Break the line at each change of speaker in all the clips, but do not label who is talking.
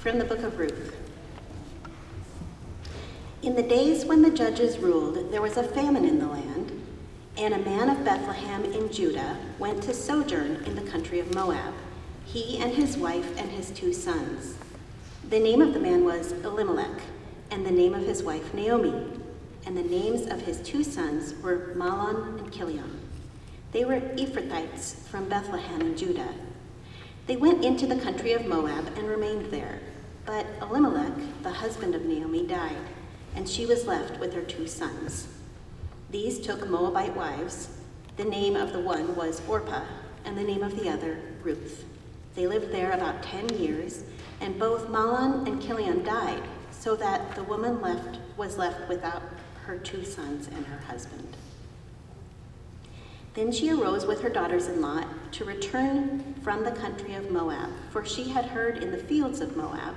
from the book of Ruth. In the days when the judges ruled, there was a famine in the land, and a man of Bethlehem in Judah went to sojourn in the country of Moab, he and his wife and his two sons. The name of the man was Elimelech, and the name of his wife Naomi, and the names of his two sons were Mahlon and Chilion. They were Ephrathites from Bethlehem in Judah. They went into the country of Moab and remained there. But Elimelech, the husband of Naomi, died, and she was left with her two sons. These took Moabite wives. The name of the one was Orpah, and the name of the other, Ruth. They lived there about ten years, and both Mahlon and Chilion died, so that the woman left was left without her two sons and her husband. Then she arose with her daughters in law to return from the country of Moab, for she had heard in the fields of Moab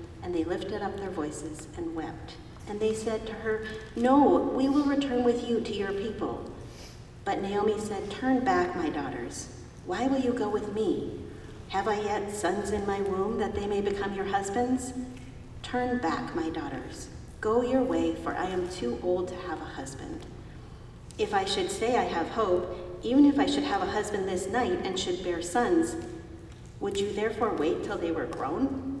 and they lifted up their voices and wept. And they said to her, No, we will return with you to your people. But Naomi said, Turn back, my daughters. Why will you go with me? Have I yet sons in my womb that they may become your husbands? Turn back, my daughters. Go your way, for I am too old to have a husband. If I should say I have hope, even if I should have a husband this night and should bear sons, would you therefore wait till they were grown?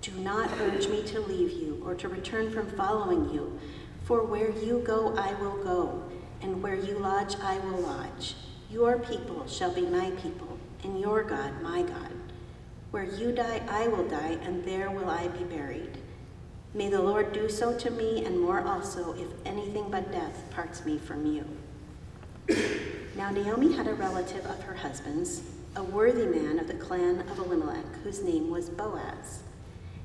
Do not urge me to leave you or to return from following you, for where you go, I will go, and where you lodge, I will lodge. Your people shall be my people, and your God, my God. Where you die, I will die, and there will I be buried. May the Lord do so to me and more also, if anything but death parts me from you. now Naomi had a relative of her husband's, a worthy man of the clan of Elimelech, whose name was Boaz.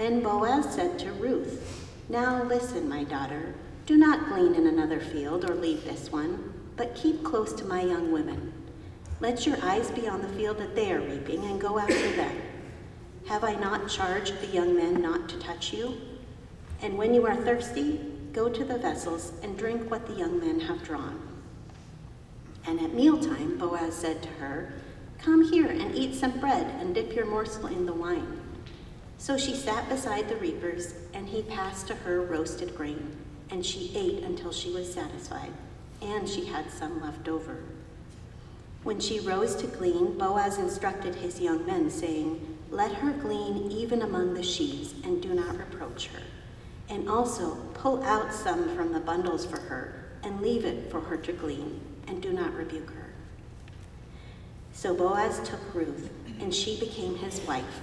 Then Boaz said to Ruth, Now listen, my daughter. Do not glean in another field or leave this one, but keep close to my young women. Let your eyes be on the field that they are reaping, and go after them. Have I not charged the young men not to touch you? And when you are thirsty, go to the vessels and drink what the young men have drawn. And at mealtime, Boaz said to her, Come here and eat some bread and dip your morsel in the wine. So she sat beside the reapers, and he passed to her roasted grain, and she ate until she was satisfied, and she had some left over. When she rose to glean, Boaz instructed his young men, saying, let her glean even among the sheaves, and do not reproach her. And also pull out some from the bundles for her, and leave it for her to glean, and do not rebuke her. So Boaz took Ruth, and she became his wife,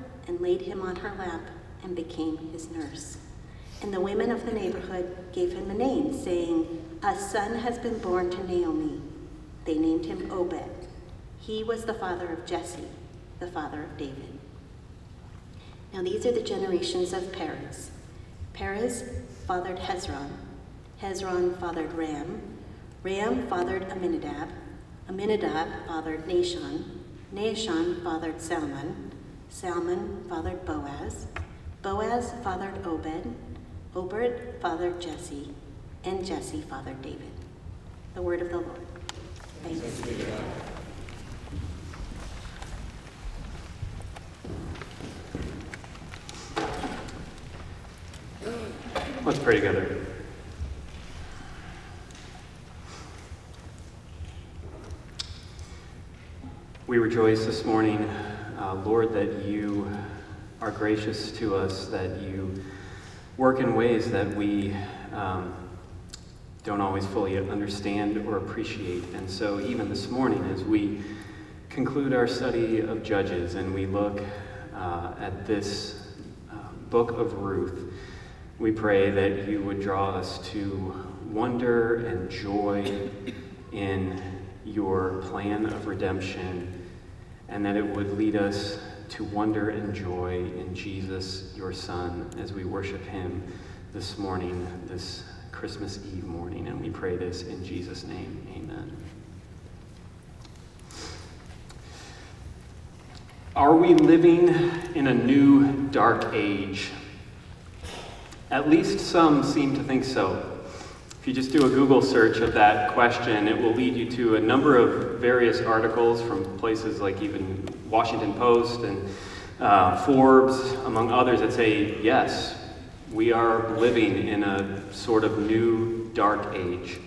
and laid him on her lap and became his nurse. And the women of the neighborhood gave him a name, saying, A son has been born to Naomi. They named him Obed. He was the father of Jesse, the father of David. Now these are the generations of Perez. Perez fathered Hezron. Hezron fathered Ram. Ram fathered Aminadab. Aminadab fathered Nahshon. Nahshon fathered Salmon. Salmon fathered Boaz. Boaz fathered Obed. Obed fathered Jesse. And Jesse fathered David. The word of the Lord. Thanks.
Let's pray together. We rejoice this morning, uh, Lord, that you are gracious to us, that you work in ways that we um, don't always fully understand or appreciate. And so, even this morning, as we conclude our study of Judges and we look uh, at this uh, book of Ruth, we pray that you would draw us to wonder and joy in your plan of redemption, and that it would lead us to wonder and joy in Jesus, your Son, as we worship him this morning, this Christmas Eve morning. And we pray this in Jesus' name. Amen. Are we living in a new dark age? At least some seem to think so. If you just do a Google search of that question, it will lead you to a number of various articles from places like even Washington Post and uh, Forbes, among others, that say, yes, we are living in a sort of new dark age.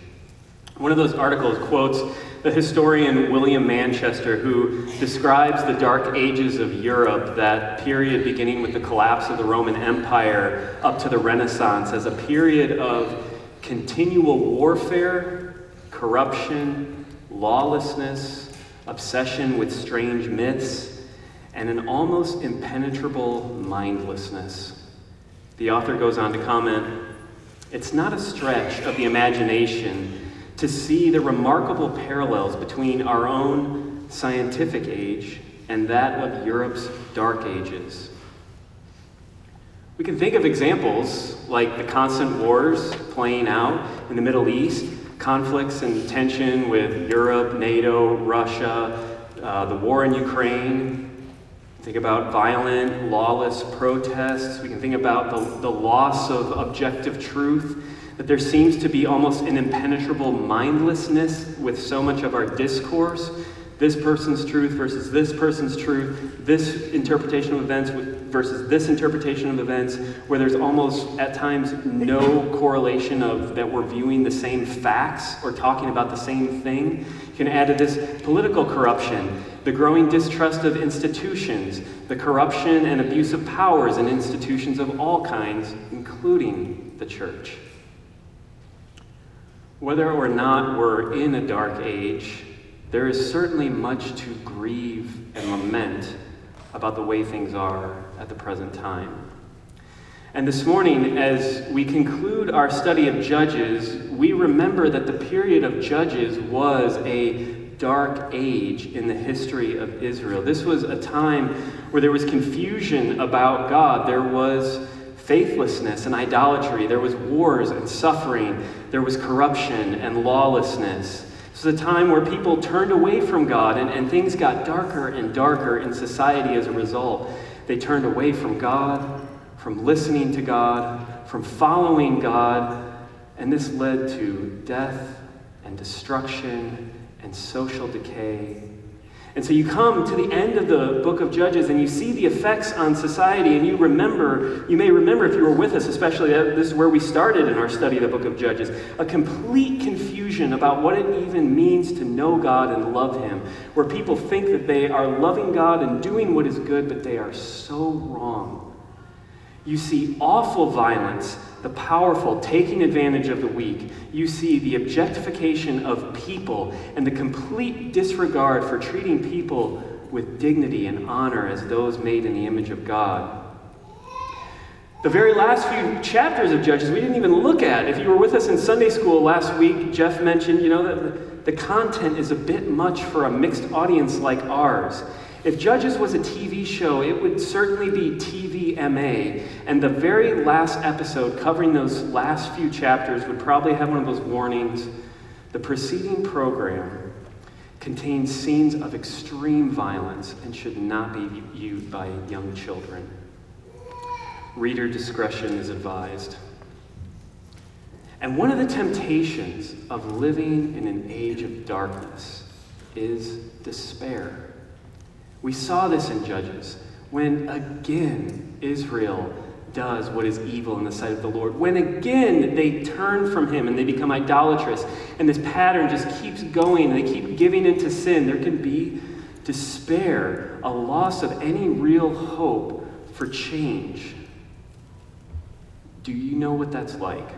One of those articles quotes the historian William Manchester, who describes the dark ages of Europe, that period beginning with the collapse of the Roman Empire up to the Renaissance, as a period of continual warfare, corruption, lawlessness, obsession with strange myths, and an almost impenetrable mindlessness. The author goes on to comment It's not a stretch of the imagination to see the remarkable parallels between our own scientific age and that of Europe's dark ages. We can think of examples like the constant wars playing out in the Middle East, conflicts and tension with Europe, NATO, Russia, uh, the war in Ukraine. Think about violent, lawless protests. We can think about the, the loss of objective truth that there seems to be almost an impenetrable mindlessness with so much of our discourse this person's truth versus this person's truth, this interpretation of events versus this interpretation of events, where there's almost at times no correlation of that we're viewing the same facts or talking about the same thing. You can add to this political corruption, the growing distrust of institutions, the corruption and abuse of powers in institutions of all kinds, including the church. Whether or not we're in a dark age, there is certainly much to grieve and lament about the way things are at the present time. And this morning, as we conclude our study of Judges, we remember that the period of Judges was a dark age in the history of Israel. This was a time where there was confusion about God. There was faithlessness and idolatry. There was wars and suffering. There was corruption and lawlessness. It was a time where people turned away from God and, and things got darker and darker in society as a result. They turned away from God, from listening to God, from following God, and this led to death and destruction and social decay. And so you come to the end of the book of Judges and you see the effects on society, and you remember, you may remember if you were with us, especially this is where we started in our study of the book of Judges, a complete confusion about what it even means to know God and love Him, where people think that they are loving God and doing what is good, but they are so wrong. You see awful violence, the powerful taking advantage of the weak. You see the objectification of people and the complete disregard for treating people with dignity and honor as those made in the image of God. The very last few chapters of Judges we didn't even look at. If you were with us in Sunday school last week, Jeff mentioned, you know, that the content is a bit much for a mixed audience like ours. If Judges was a TV show, it would certainly be TVMA, and the very last episode covering those last few chapters would probably have one of those warnings. The preceding program contains scenes of extreme violence and should not be viewed by young children. Reader discretion is advised. And one of the temptations of living in an age of darkness is despair. We saw this in Judges when again Israel does what is evil in the sight of the Lord. When again they turn from Him and they become idolatrous, and this pattern just keeps going and they keep giving into sin, there can be despair, a loss of any real hope for change. Do you know what that's like?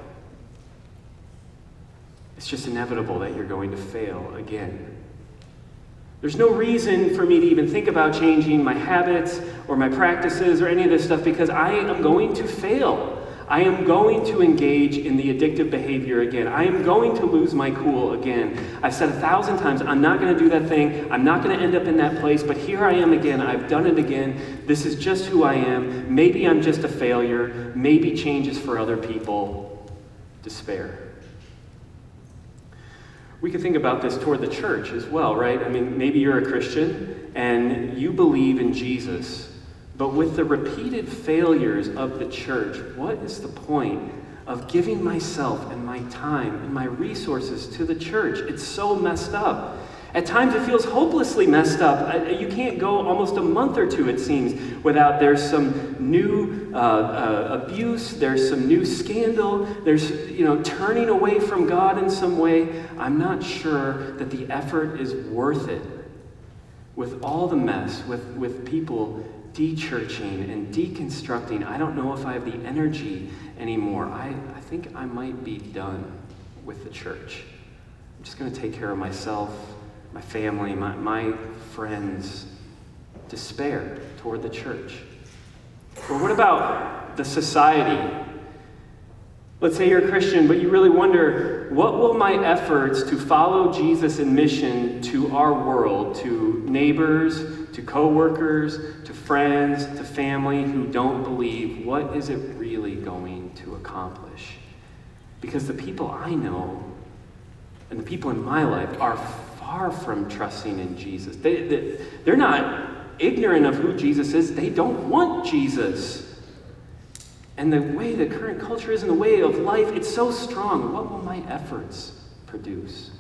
It's just inevitable that you're going to fail again. There's no reason for me to even think about changing my habits or my practices or any of this stuff because I am going to fail. I am going to engage in the addictive behavior again. I am going to lose my cool again. I've said a thousand times, I'm not going to do that thing. I'm not going to end up in that place, but here I am again. I've done it again. This is just who I am. Maybe I'm just a failure. Maybe change is for other people. Despair. We could think about this toward the church as well, right? I mean, maybe you're a Christian and you believe in Jesus, but with the repeated failures of the church, what is the point of giving myself and my time and my resources to the church? It's so messed up. At times it feels hopelessly messed up. You can't go almost a month or two, it seems, without there's some new uh, uh, abuse, there's some new scandal, there's, you know, turning away from God in some way. I'm not sure that the effort is worth it with all the mess, with, with people de-churching and deconstructing. I don't know if I have the energy anymore. I, I think I might be done with the church. I'm just going to take care of myself my family, my, my friends, despair toward the church? Or what about the society? Let's say you're a Christian, but you really wonder what will my efforts to follow Jesus in mission to our world, to neighbors, to coworkers, to friends, to family who don't believe, what is it really going to accomplish? Because the people I know and the people in my life are far from trusting in Jesus. They, they, they're not ignorant of who Jesus is, they don't want Jesus. And the way the current culture is and the way of life, it's so strong. What will my efforts produce?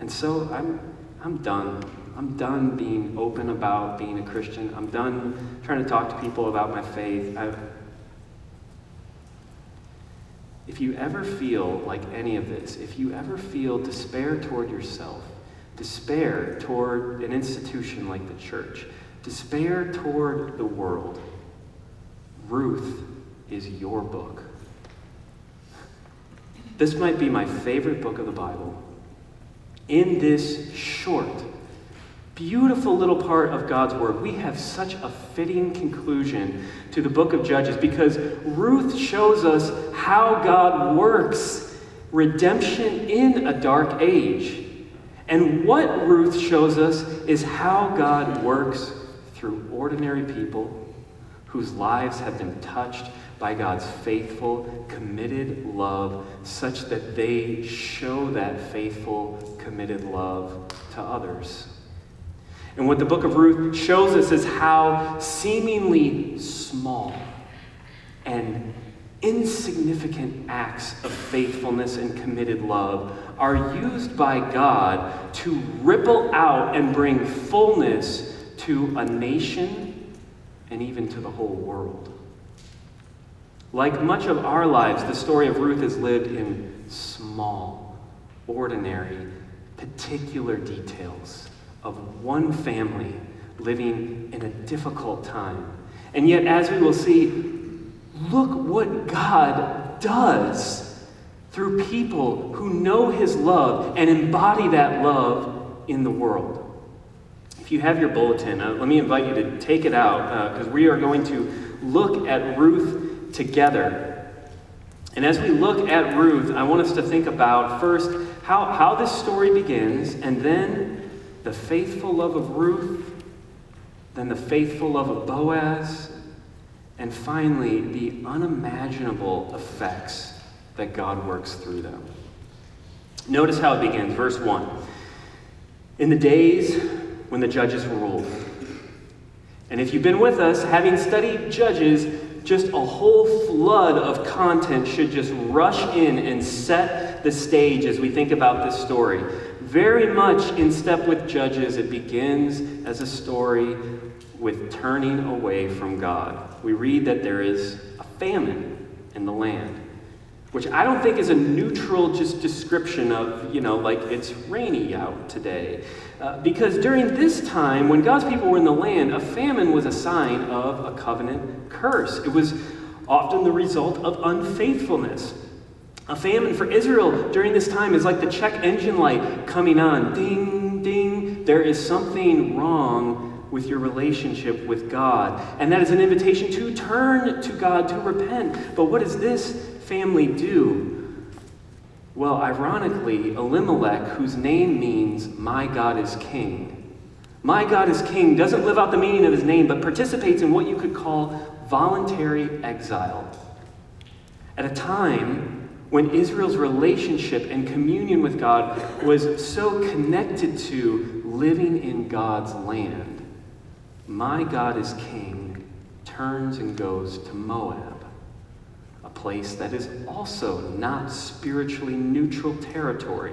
And so I'm, I'm done. I'm done being open about being a Christian. I'm done trying to talk to people about my faith. I've, if you ever feel like any of this, if you ever feel despair toward yourself, despair toward an institution like the church, despair toward the world, Ruth is your book. This might be my favorite book of the Bible. In this short, beautiful little part of God's Word, we have such a fitting conclusion to the book of Judges because Ruth shows us how God works redemption in a dark age. And what Ruth shows us is how God works through ordinary people whose lives have been touched by God's faithful, committed love, such that they show that faithful, committed love to others. And what the book of Ruth shows us is how seemingly small and insignificant acts of faithfulness and committed love are used by God to ripple out and bring fullness to a nation and even to the whole world. Like much of our lives, the story of Ruth is lived in small, ordinary, particular details of one family living in a difficult time. And yet, as we will see, look what God does through people who know His love and embody that love in the world. If you have your bulletin, uh, let me invite you to take it out because uh, we are going to look at Ruth together. And as we look at Ruth, I want us to think about first how, how this story begins, and then the faithful love of Ruth, then the faithful love of Boaz, and finally the unimaginable effects that God works through them. Notice how it begins, verse 1. In the days when the judges ruled. And if you've been with us, having studied Judges, just a whole flood of content should just rush in and set the stage as we think about this story. Very much in step with Judges, it begins as a story with turning away from God. We read that there is a famine in the land which I don't think is a neutral just description of, you know, like it's rainy out today. Uh, because during this time, when God's people were in the land, a famine was a sign of a covenant curse. It was often the result of unfaithfulness. A famine for Israel during this time is like the check engine light coming on. Ding, ding. There is something wrong with your relationship with God. And that is an invitation to turn to God to repent. But what does this family do? Well, ironically, Elimelech, whose name means my God is king, my God is king doesn't live out the meaning of his name, but participates in what you could call voluntary exile. At a time when Israel's relationship and communion with God was so connected to living in God's land, my God is king turns and goes to Moab a place that is also not spiritually neutral territory.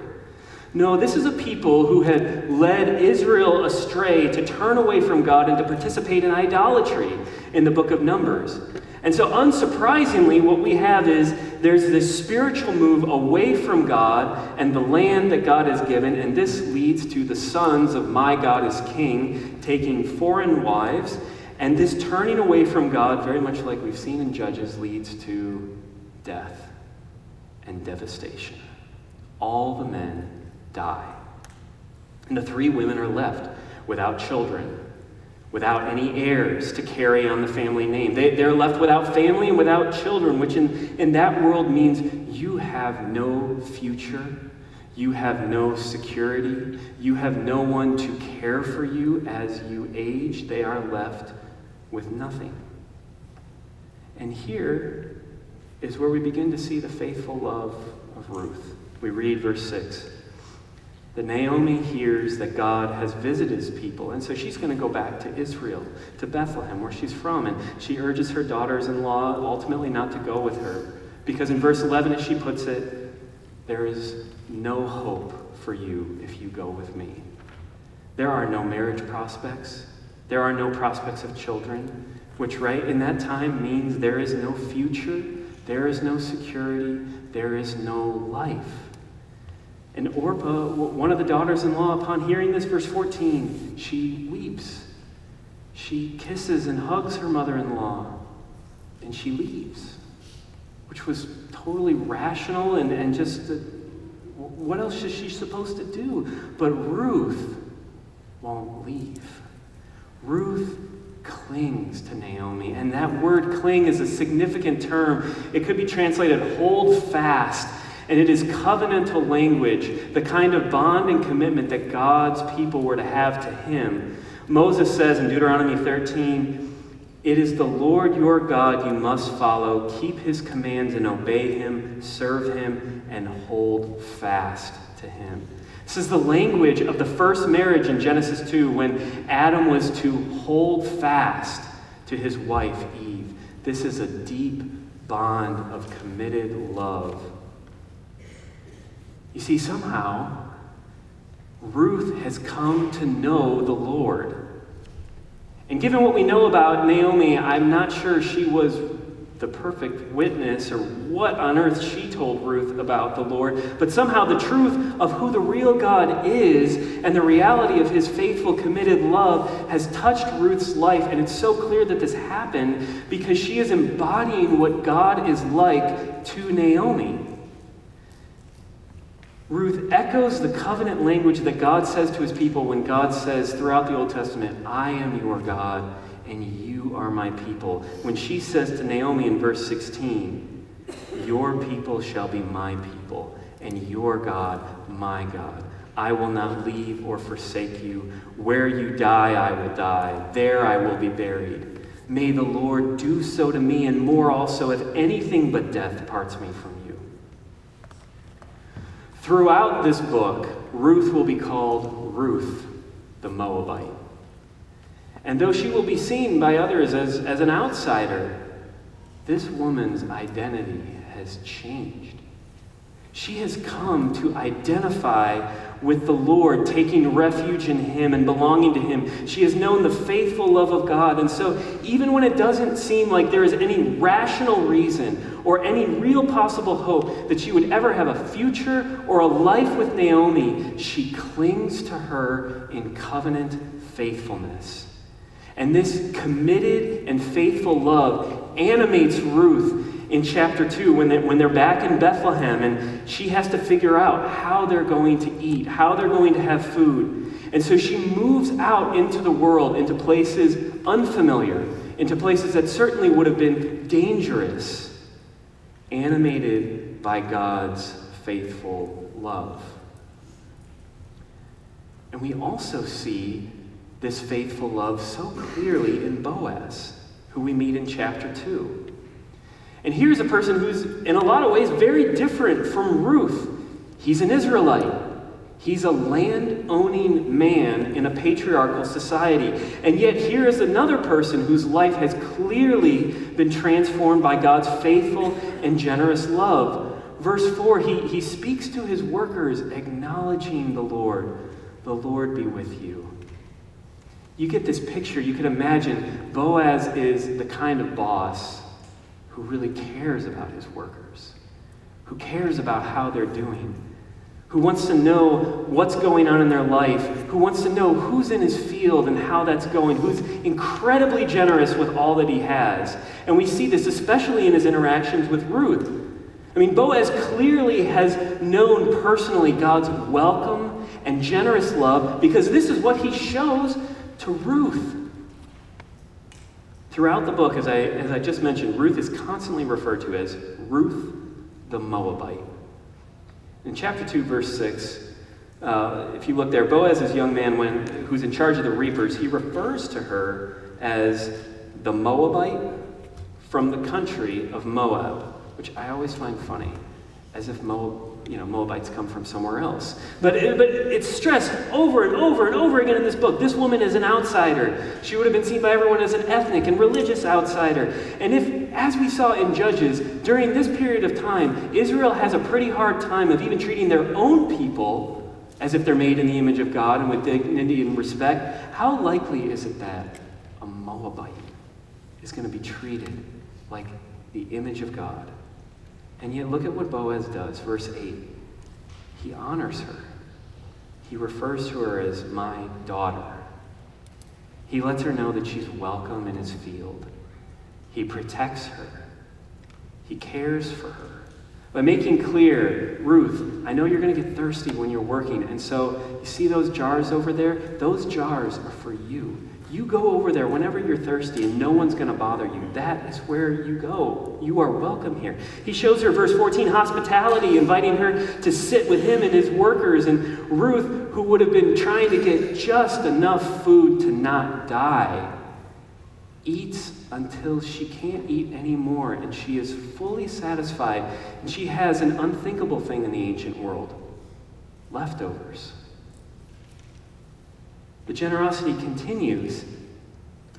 No, this is a people who had led Israel astray to turn away from God and to participate in idolatry in the book of Numbers. And so, unsurprisingly, what we have is there's this spiritual move away from God and the land that God has given, and this leads to the sons of my God is king taking foreign wives and this turning away from God, very much like we've seen in Judges, leads to death and devastation. All the men die. And the three women are left without children, without any heirs to carry on the family name. They, they're left without family and without children, which in, in that world means you have no future. You have no security. You have no one to care for you as you age. They are left with nothing. And here is where we begin to see the faithful love of Ruth. We read verse 6 that Naomi hears that God has visited his people, and so she's going to go back to Israel, to Bethlehem, where she's from, and she urges her daughters in law ultimately not to go with her. Because in verse 11, as she puts it, there is no hope for you if you go with me. There are no marriage prospects. There are no prospects of children, which, right, in that time means there is no future, there is no security, there is no life. And Orpah, one of the daughters in law, upon hearing this, verse 14, she weeps. She kisses and hugs her mother in law, and she leaves, which was totally rational and, and just, uh, what else is she supposed to do? But Ruth won't leave. Ruth clings to Naomi. And that word cling is a significant term. It could be translated hold fast. And it is covenantal language, the kind of bond and commitment that God's people were to have to him. Moses says in Deuteronomy 13, It is the Lord your God you must follow, keep his commands and obey him, serve him, and hold fast to him. This is the language of the first marriage in Genesis 2 when Adam was to hold fast to his wife Eve. This is a deep bond of committed love. You see, somehow, Ruth has come to know the Lord. And given what we know about Naomi, I'm not sure she was the perfect witness or what on earth she told Ruth about the Lord, but somehow the truth of who the real God is and the reality of his faithful, committed love has touched Ruth's life. And it's so clear that this happened because she is embodying what God is like to Naomi. Ruth echoes the covenant language that God says to his people when God says throughout the Old Testament, I am your God and you are my people. When she says to Naomi in verse 16, Your people shall be my people, and your God my God. I will not leave or forsake you. Where you die, I will die. There I will be buried. May the Lord do so to me, and more also, if anything but death parts me from. Throughout this book, Ruth will be called Ruth the Moabite. And though she will be seen by others as, as an outsider, this woman's identity has changed. She has come to identify with the Lord, taking refuge in Him and belonging to Him. She has known the faithful love of God. And so, even when it doesn't seem like there is any rational reason or any real possible hope that she would ever have a future or a life with Naomi, she clings to her in covenant faithfulness. And this committed and faithful love animates Ruth in chapter 2 when, they, when they're back in Bethlehem and she has to figure out how they're going to eat, how they're going to have food. And so she moves out into the world, into places unfamiliar, into places that certainly would have been dangerous, animated by God's faithful love. And we also see this faithful love so clearly in Boaz, who we meet in chapter 2. And here's a person who's, in a lot of ways, very different from Ruth. He's an Israelite. He's a land owning man in a patriarchal society. And yet, here is another person whose life has clearly been transformed by God's faithful and generous love. Verse 4, he, he speaks to his workers, acknowledging the Lord. The Lord be with you. You get this picture, you can imagine Boaz is the kind of boss who really cares about his workers, who cares about how they're doing, who wants to know what's going on in their life, who wants to know who's in his field and how that's going, who's incredibly generous with all that he has. And we see this especially in his interactions with Ruth. I mean, Boaz clearly has known personally God's welcome and generous love because this is what he shows to Ruth. Throughout the book, as I, as I just mentioned, Ruth is constantly referred to as Ruth the Moabite. In chapter 2, verse 6, uh, if you look there, Boaz's young man when, who's in charge of the reapers, he refers to her as the Moabite from the country of Moab, which I always find funny, as if Moab you know, Moabites come from somewhere else. But, it, but it's stressed over and over and over again in this book. This woman is an outsider. She would have been seen by everyone as an ethnic and religious outsider. And if, as we saw in Judges, during this period of time, Israel has a pretty hard time of even treating their own people as if they're made in the image of God and with dignity and respect, how likely is it that a Moabite is going to be treated like the image of God? And yet, look at what Boaz does. Verse 8. He honors her, he refers to her as my daughter. He lets her know that she's welcome in his field. He protects her. He cares for her. By making clear, Ruth, I know you're going to get thirsty when you're working. And so, you see those jars over there? Those jars are for you. You go over there whenever you're thirsty and no one's going to bother you. That is where you go. You are welcome here. He shows her, verse 14, hospitality, inviting her to sit with him and his workers. And Ruth, who would have been trying to get just enough food to not die, eats until she can't eat anymore and she is fully satisfied. And she has an unthinkable thing in the ancient world leftovers. The generosity continues.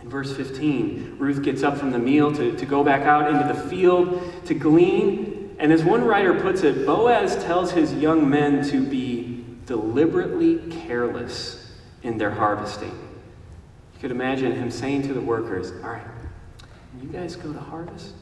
In verse 15, Ruth gets up from the meal to, to go back out into the field to glean. And as one writer puts it, Boaz tells his young men to be deliberately careless in their harvesting. You could imagine him saying to the workers, All right, you guys go to harvest,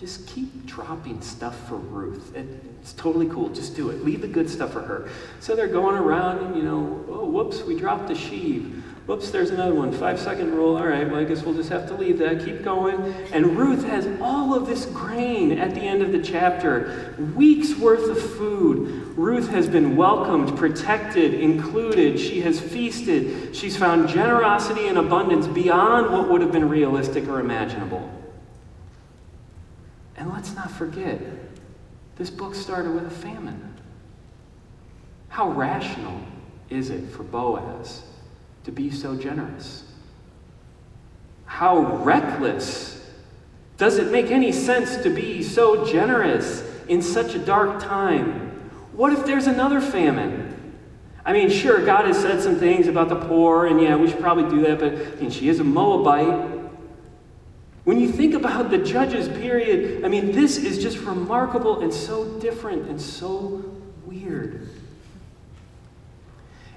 just keep dropping stuff for Ruth. It, it's totally cool. Just do it. Leave the good stuff for her. So they're going around and, you know, oh, whoops, we dropped the sheave. Whoops, there's another one. Five second rule. All right, well, I guess we'll just have to leave that. Keep going. And Ruth has all of this grain at the end of the chapter weeks worth of food. Ruth has been welcomed, protected, included. She has feasted. She's found generosity and abundance beyond what would have been realistic or imaginable. And let's not forget, this book started with a famine. How rational is it for Boaz to be so generous? How reckless does it make any sense to be so generous in such a dark time? What if there's another famine? I mean, sure, God has said some things about the poor, and yeah, we should probably do that, but I mean, she is a Moabite. When you think about the judges period, I mean, this is just remarkable and so different and so weird.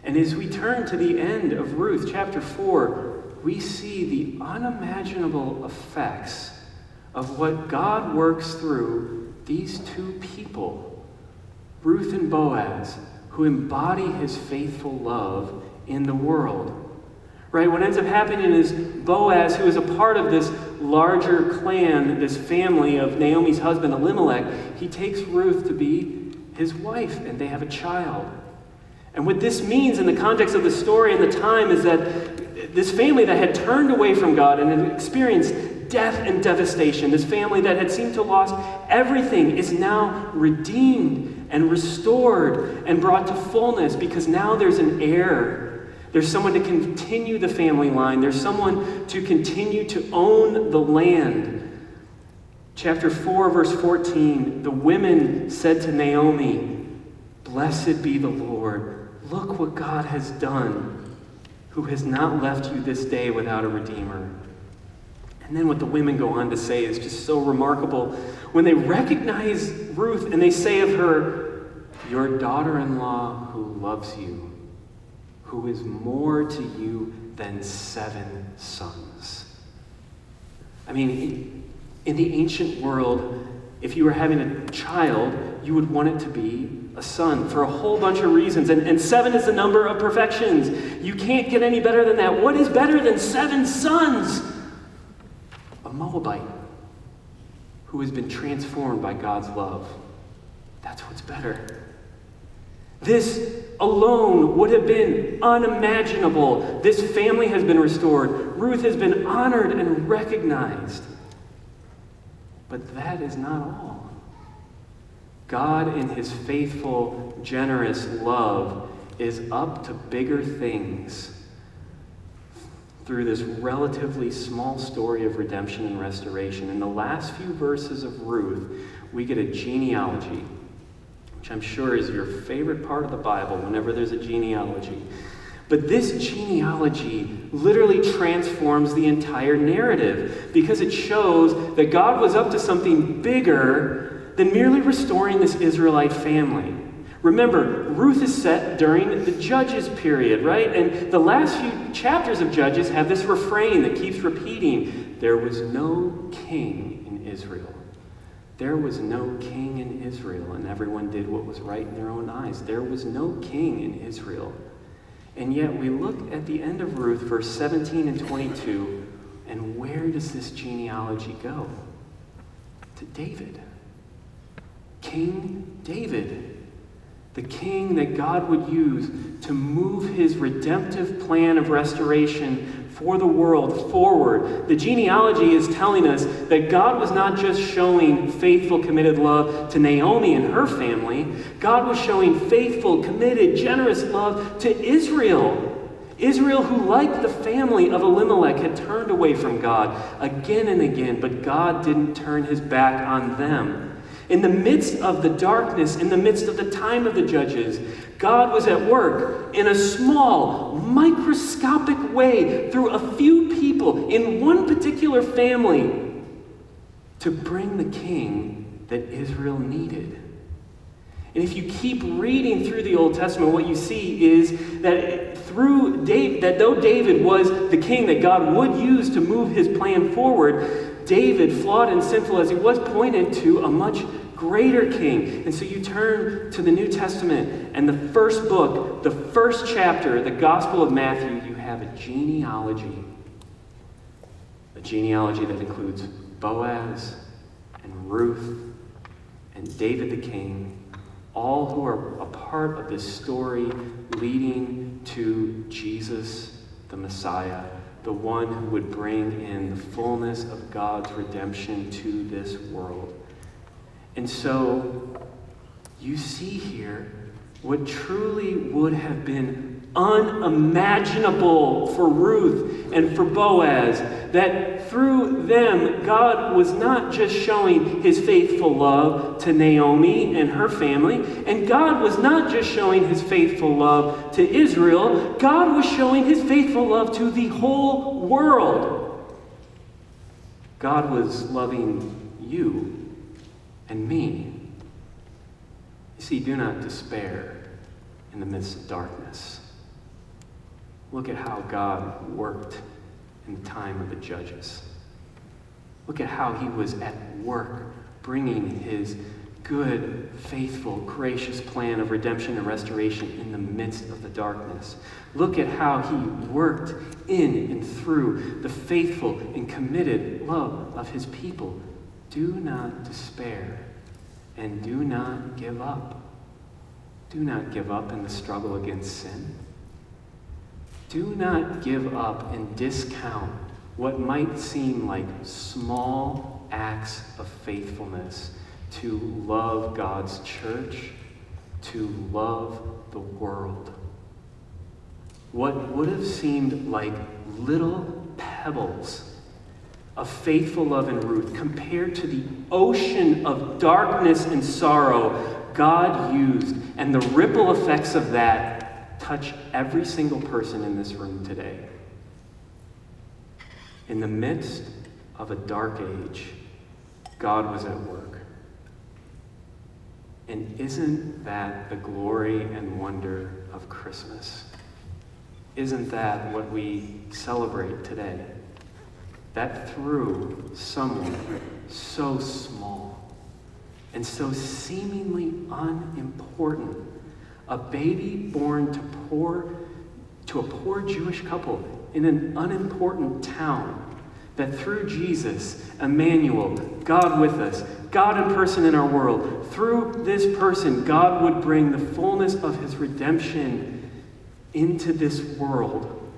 And as we turn to the end of Ruth, chapter 4, we see the unimaginable effects of what God works through these two people, Ruth and Boaz, who embody his faithful love in the world. Right? What ends up happening is Boaz, who is a part of this larger clan, this family of Naomi's husband Elimelech, he takes Ruth to be his wife, and they have a child. And what this means in the context of the story and the time is that this family that had turned away from God and had experienced death and devastation, this family that had seemed to lost everything, is now redeemed and restored and brought to fullness because now there's an heir there's someone to continue the family line. There's someone to continue to own the land. Chapter 4, verse 14 the women said to Naomi, Blessed be the Lord. Look what God has done, who has not left you this day without a redeemer. And then what the women go on to say is just so remarkable. When they recognize Ruth and they say of her, Your daughter in law who loves you who is more to you than seven sons. I mean, in the ancient world, if you were having a child, you would want it to be a son for a whole bunch of reasons. And, and seven is the number of perfections. You can't get any better than that. What is better than seven sons? A Moabite who has been transformed by God's love. That's what's better. This alone would have been unimaginable. This family has been restored. Ruth has been honored and recognized. But that is not all. God, in his faithful, generous love, is up to bigger things through this relatively small story of redemption and restoration. In the last few verses of Ruth, we get a genealogy which I'm sure is your favorite part of the Bible whenever there's a genealogy. But this genealogy literally transforms the entire narrative because it shows that God was up to something bigger than merely restoring this Israelite family. Remember, Ruth is set during the Judges period, right? And the last few chapters of Judges have this refrain that keeps repeating there was no king in Israel. There was no king in Israel, and everyone did what was right in their own eyes. There was no king in Israel. And yet we look at the end of Ruth, verse 17 and 22, and where does this genealogy go? To David. King David. The king that God would use to move his redemptive plan of restoration for the world forward. The genealogy is telling us that God was not just showing faithful, committed love to Naomi and her family, God was showing faithful, committed, generous love to Israel. Israel, who, like the family of Elimelech, had turned away from God again and again, but God didn't turn his back on them. In the midst of the darkness, in the midst of the time of the judges, God was at work in a small, microscopic way through a few people in one particular family to bring the king that Israel needed. And if you keep reading through the Old Testament, what you see is that through David, that though David was the king that God would use to move his plan forward, David, flawed and sinful as he was, pointed to a much greater king. And so you turn to the New Testament and the first book, the first chapter, the Gospel of Matthew, you have a genealogy. A genealogy that includes Boaz and Ruth and David the king all who are a part of this story leading to Jesus, the Messiah, the one who would bring in the fullness of God's redemption to this world. And so you see here what truly would have been unimaginable for Ruth and for Boaz that through them, God was not just showing his faithful love to Naomi and her family, and God was not just showing his faithful love to Israel, God was showing his faithful love to the whole world. God was loving you and me. You see, do not despair in the midst of darkness. Look at how God worked in the time of the judges. Look at how he was at work bringing his good, faithful, gracious plan of redemption and restoration in the midst of the darkness. Look at how he worked in and through the faithful and committed love of his people. Do not despair and do not give up. Do not give up in the struggle against sin. Do not give up and discount what might seem like small acts of faithfulness to love God's church, to love the world. What would have seemed like little pebbles of faithful love in Ruth compared to the ocean of darkness and sorrow God used and the ripple effects of that touch every single person in this room today. In the midst of a dark age, God was at work. And isn't that the glory and wonder of Christmas? Isn't that what we celebrate today? That through someone so small and so seemingly unimportant a baby born to poor to a poor Jewish couple in an unimportant town that through Jesus, Emmanuel, God with us, God in person in our world, through this person, God would bring the fullness of his redemption into this world.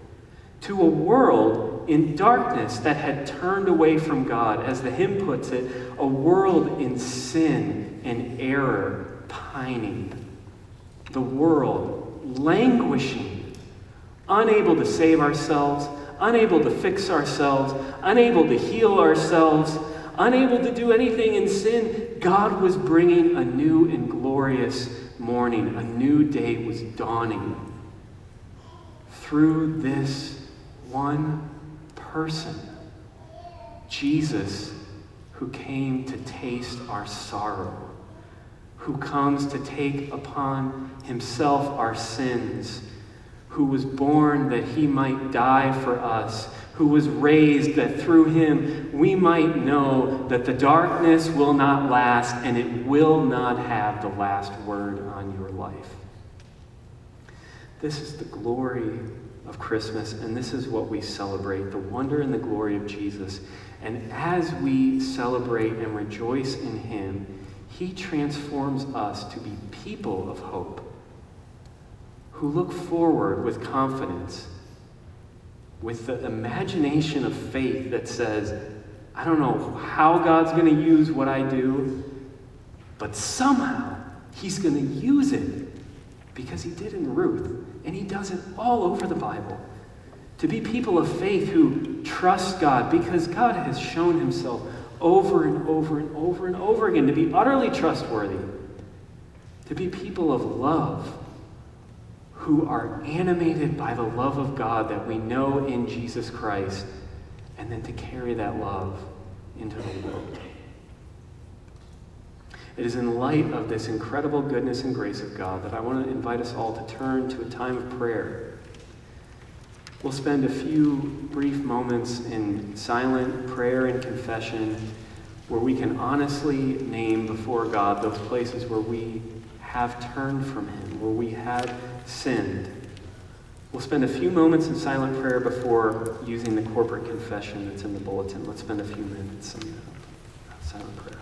To a world in darkness that had turned away from God, as the hymn puts it, a world in sin and error, pining. The world, languishing, unable to save ourselves, unable to fix ourselves, unable to heal ourselves, unable to do anything in sin, God was bringing a new and glorious morning. A new day was dawning. Through this one person, Jesus, who came to taste our sorrow who comes to take upon himself our sins, who was born that he might die for us, who was raised that through him we might know that the darkness will not last and it will not have the last word on your life. This is the glory of Christmas, and this is what we celebrate the wonder and the glory of Jesus. And as we celebrate and rejoice in him, he transforms us to be people of hope who look forward with confidence, with the imagination of faith that says, I don't know how God's going to use what I do, but somehow He's going to use it because He did in Ruth, and He does it all over the Bible. To be people of faith who trust God because God has shown Himself over and over and over and over again, to be utterly trustworthy, to be people of love who are animated by the love of God that we know in Jesus Christ, and then to carry that love into the world. It is in light of this incredible goodness and grace of God that I want to invite us all to turn to a time of prayer. We'll spend a few brief moments in silent prayer and confession where we can honestly name before God those places where we have turned from Him, where we have sinned. We'll spend a few moments in silent prayer before using the corporate confession that's in the bulletin. Let's spend a few minutes in silent prayer.